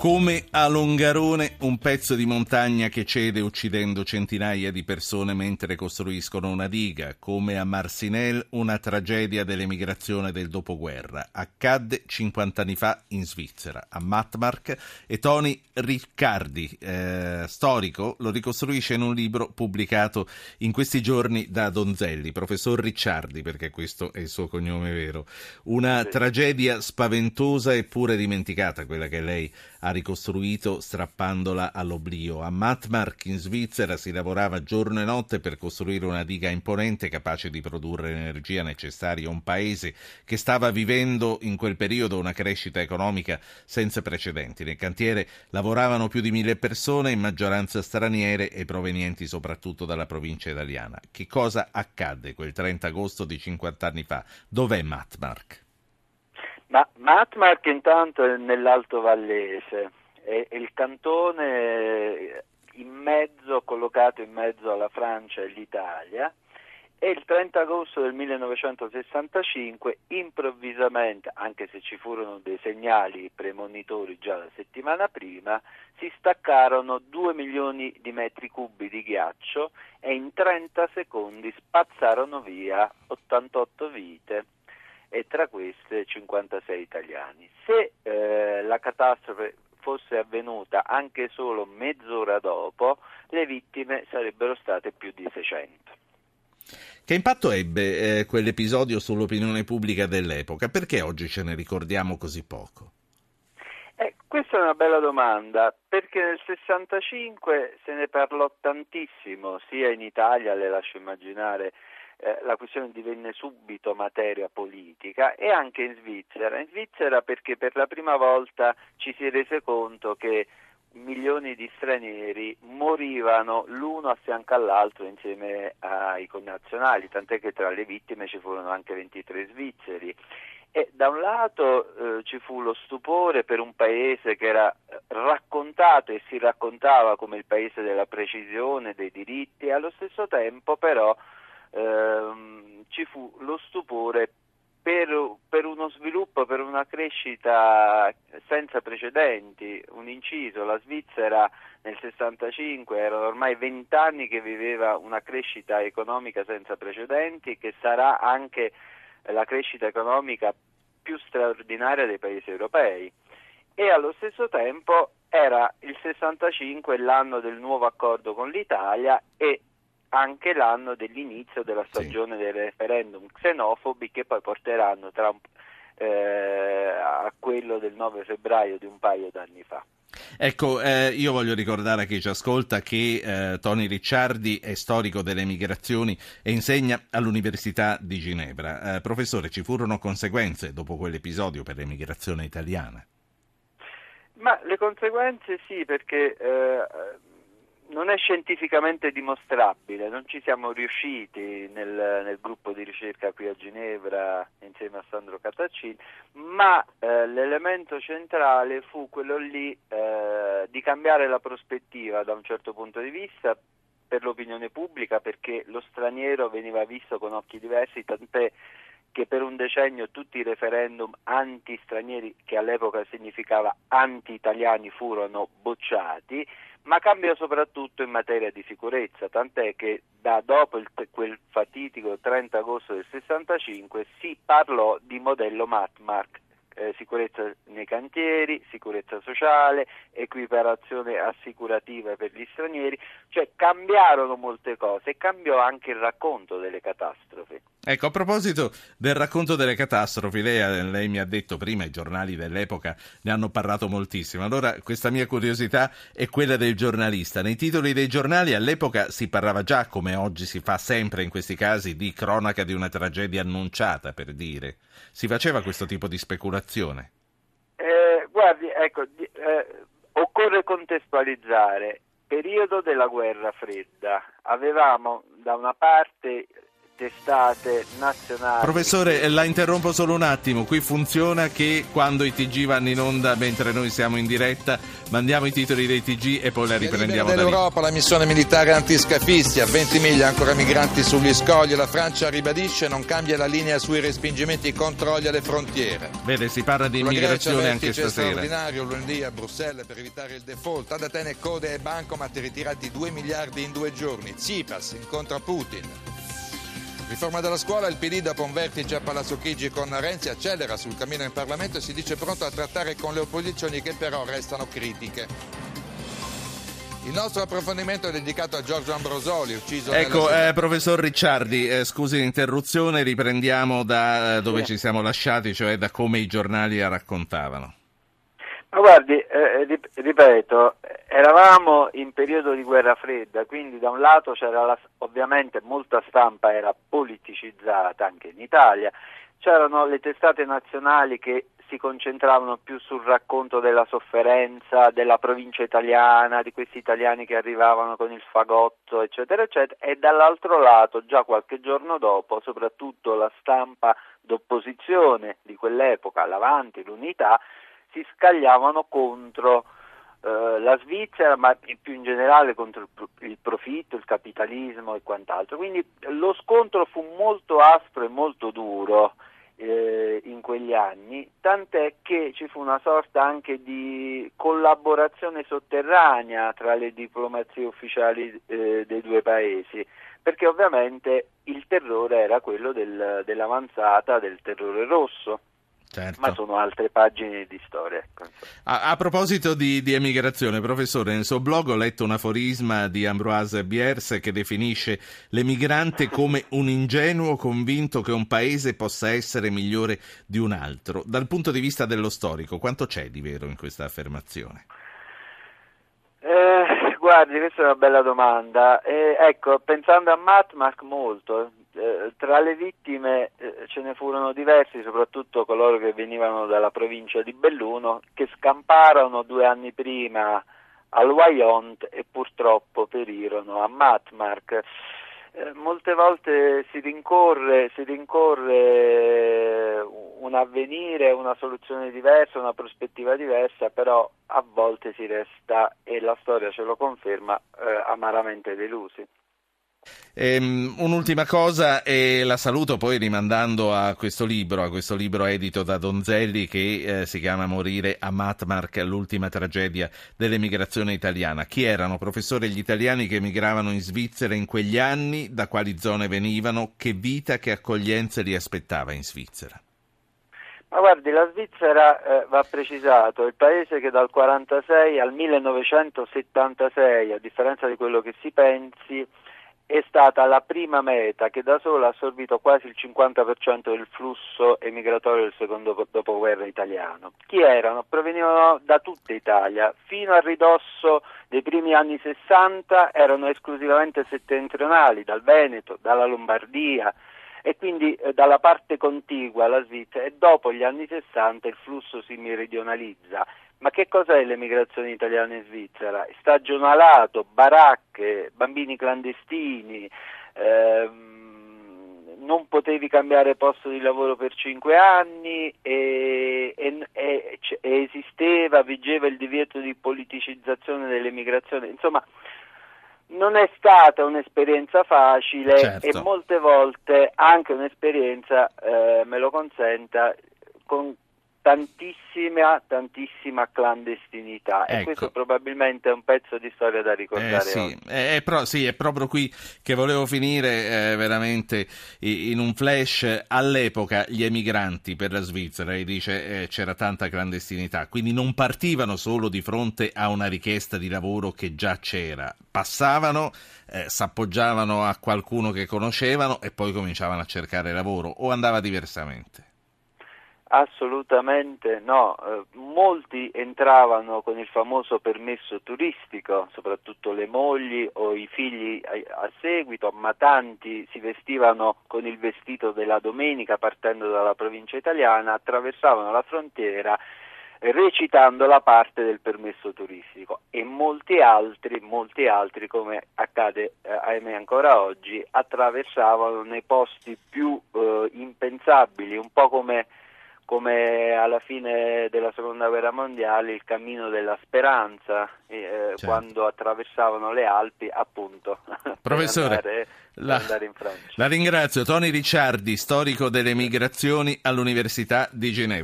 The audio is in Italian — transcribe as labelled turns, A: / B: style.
A: Come a Longarone, un pezzo di montagna che cede uccidendo centinaia di persone mentre costruiscono una diga. Come a Marcinelle, una tragedia dell'emigrazione del dopoguerra. Accadde 50 anni fa in Svizzera, a Matmark, e Tony Riccardi, eh, storico, lo ricostruisce in un libro pubblicato in questi giorni da Donzelli, professor Ricciardi, perché questo è il suo cognome vero. Una tragedia spaventosa eppure dimenticata, quella che lei ha ricostruito strappandola all'oblio. A Matmark in Svizzera si lavorava giorno e notte per costruire una diga imponente capace di produrre l'energia necessaria a un paese che stava vivendo in quel periodo una crescita economica senza precedenti. Nel cantiere lavoravano più di mille persone, in maggioranza straniere e provenienti soprattutto dalla provincia italiana. Che cosa accadde quel 30 agosto di 50 anni fa? Dov'è Matmark?
B: Ma Matmark intanto è nell'Alto Vallese, è, il cantone in mezzo, collocato in mezzo alla Francia e l'Italia e il 30 agosto del 1965 improvvisamente, anche se ci furono dei segnali premonitori già la settimana prima, si staccarono 2 milioni di metri cubi di ghiaccio e in 30 secondi spazzarono via 88 vite e tra queste 56 italiani. Se eh, la catastrofe fosse avvenuta anche solo mezz'ora dopo, le vittime sarebbero state più di 600.
A: Che impatto ebbe eh, quell'episodio sull'opinione pubblica dell'epoca? Perché oggi ce ne ricordiamo così poco?
B: Eh, questa è una bella domanda, perché nel 65 se ne parlò tantissimo, sia in Italia, le lascio immaginare, eh, la questione divenne subito materia politica e anche in Svizzera. In Svizzera perché per la prima volta ci si rese conto che milioni di stranieri morivano l'uno a fianco all'altro insieme ai connazionali, tant'è che tra le vittime ci furono anche 23 svizzeri. E da un lato eh, ci fu lo stupore per un paese che era raccontato e si raccontava come il paese della precisione, dei diritti, allo stesso tempo però ehm, ci fu lo stupore per, per, uno sviluppo, per una crescita senza precedenti, un inciso, la Svizzera nel 65 erano ormai vent'anni che viveva una crescita economica senza precedenti che sarà anche la crescita economica più straordinaria dei paesi europei. E allo stesso tempo era il 65 l'anno del nuovo accordo con l'Italia e anche l'anno dell'inizio della stagione sì. dei referendum xenofobi che poi porteranno Trump eh, a quello del 9 febbraio di un paio d'anni fa.
A: Ecco, eh, io voglio ricordare a chi ci ascolta che eh, Tony Ricciardi è storico delle migrazioni e insegna all'Università di Ginevra. Eh, professore, ci furono conseguenze dopo quell'episodio per l'emigrazione italiana?
B: Ma le conseguenze sì, perché eh, non è scientificamente dimostrabile, non ci siamo riusciti nel, nel, gruppo di ricerca qui a Ginevra insieme a Sandro Cataccini, ma eh, l'elemento centrale fu quello lì eh, di cambiare la prospettiva da un certo punto di vista per l'opinione pubblica perché lo straniero veniva visto con occhi diversi, tant'è che per un decennio tutti i referendum anti-stranieri, che all'epoca significava anti-italiani, furono bocciati ma cambia soprattutto in materia di sicurezza, tant'è che da dopo il, quel fatitico 30 agosto del 65 si parlò di modello Matmark, eh, sicurezza nei cantieri, sicurezza sociale, equiparazione assicurativa per gli stranieri, cioè cambiarono molte cose e cambiò anche il racconto delle catastrofi.
A: Ecco, a proposito del racconto delle catastrofi, lei, lei, mi ha detto prima, i giornali dell'epoca ne hanno parlato moltissimo. Allora, questa mia curiosità è quella del giornalista. Nei titoli dei giornali all'epoca si parlava già, come oggi si fa sempre in questi casi, di cronaca di una tragedia annunciata, per dire. Si faceva questo tipo di speculazione?
B: Eh, guardi, ecco, eh, occorre contestualizzare. Periodo della guerra fredda. Avevamo da una parte testate nazionali.
A: Professore, la interrompo solo un attimo. Qui funziona che quando i TG vanno in onda mentre noi siamo in diretta, mandiamo i titoli dei TG e poi la riprendiamo
C: dell'Europa, la missione militare antiscafisti, a 20 miglia ancora migranti sugli scogli, la Francia ribadisce non cambia la linea sui respingimenti e controlli alle frontiere.
A: Vede, si parla di immigrazione anche stasera.
C: straordinario lunedì a Bruxelles per evitare il default. Ad Atene code e bancomat ritirati 2 miliardi in due giorni. Tsipras incontra Putin. Riforma della scuola, il PD dopo un vertice a Palazzo Chigi con Renzi accelera sul cammino in Parlamento e si dice pronto a trattare con le opposizioni che però restano critiche. Il nostro approfondimento è dedicato a Giorgio Ambrosoli, ucciso
A: Ecco,
C: nella...
A: eh, professor Ricciardi, eh, scusi l'interruzione, riprendiamo da eh, dove ci siamo lasciati, cioè da come i giornali la raccontavano.
B: Ma guardi, eh, ripeto, eravamo in periodo di guerra fredda, quindi da un lato c'era la, ovviamente molta stampa era politicizzata anche in Italia, c'erano le testate nazionali che si concentravano più sul racconto della sofferenza della provincia italiana, di questi italiani che arrivavano con il fagotto, eccetera, eccetera, e dall'altro lato, già qualche giorno dopo, soprattutto la stampa d'opposizione di quell'epoca, l'Avanti, l'Unità, si scagliavano contro eh, la Svizzera, ma più in generale contro il, profitto, il capitalismo e quant'altro. Quindi lo scontro fu molto aspro e molto duro eh, in quegli anni, tant'è che ci fu una sorta anche di collaborazione sotterranea tra le diplomazie ufficiali eh, dei due paesi, perché ovviamente il terrore era quello del, dell'avanzata del terrore rosso. Certo. Ma sono altre pagine di storia. Ecco.
A: A, a, proposito di, di, emigrazione, professore, nel suo blog ho letto un aforisma di Ambroise Bierce che definisce l'emigrante come un ingenuo convinto che un paese possa essere migliore di un altro. Dal punto di vista dello storico, quanto c'è di vero in questa affermazione?
B: Eh, guardi, questa è una bella domanda. Eh, ecco, pensando a Matmark molto, eh, tra le vittime eh, ce ne furono diversi, soprattutto coloro che venivano dalla provincia di Belluno, che scamparono due anni prima al Wyont e purtroppo perirono a Matmark. Eh, molte volte si rincorre, si rincorre avvenire, una soluzione diversa, una prospettiva diversa, però a volte si resta, e la storia ce lo conferma, eh, amaramente delusi.
A: Ehm, un'ultima cosa e la saluto poi rimandando a questo libro, a questo libro edito da Donzelli che eh, si chiama Morire a Matmark, l'ultima tragedia dell'emigrazione italiana. Chi erano, professore, gli italiani che emigravano in Svizzera in quegli anni? Da quali zone venivano? Che vita, che accoglienza li aspettava in Svizzera?
B: Ma guardi, la Svizzera eh, va precisato, è il paese che dal 1946 al 1976, a differenza di quello che si pensi, è stata la prima meta che da sola ha assorbito quasi il 50% del flusso emigratorio del secondo dopoguerra italiano. Chi erano? Provenivano da tutta Italia, fino al ridosso dei primi anni 60 erano esclusivamente settentrionali, dal Veneto, dalla Lombardia e quindi eh, dalla parte contigua alla Svizzera e dopo gli anni 60 il flusso si meridionalizza ma che cos'è l'emigrazione italiana in Svizzera? Stagionalato, baracche, bambini clandestini, ehm, non potevi cambiare posto di lavoro per cinque anni e, e, e, e esisteva, vigeva il divieto di politicizzazione dell'emigrazione. Insomma, non è stata un'esperienza facile certo. e molte volte anche un'esperienza, eh, me lo consenta, con tantissima, tantissima clandestinità. Ecco. e questo probabilmente è un pezzo di storia da ricordare
A: eh, sì. È, è, pro, sì, è proprio qui che volevo finire eh, veramente in un flash. All'epoca gli emigranti per la Svizzera e dice eh, c'era tanta clandestinità quindi non partivano solo di fronte a una richiesta di lavoro che già c'era. Passavano eh, s'appoggiavano a qualcuno che conoscevano e poi cominciavano a cercare lavoro o andava diversamente
B: Assolutamente no, eh, molti entravano con il famoso permesso turistico, soprattutto le mogli o i figli a, a, seguito, ma tanti si vestivano con il vestito della domenica partendo dalla provincia italiana, attraversavano la frontiera recitando la parte del permesso turistico. E molti altri, molti altri come accade eh, ahimè ancora oggi, attraversavano nei posti più eh, impensabili, un po' come come alla fine della seconda guerra mondiale il cammino della speranza, eh, certo. quando attraversavano le Alpi, appunto.
A: Professore, andare, la, la ringrazio. Tony Ricciardi, storico delle migrazioni all'Università di Ginevra.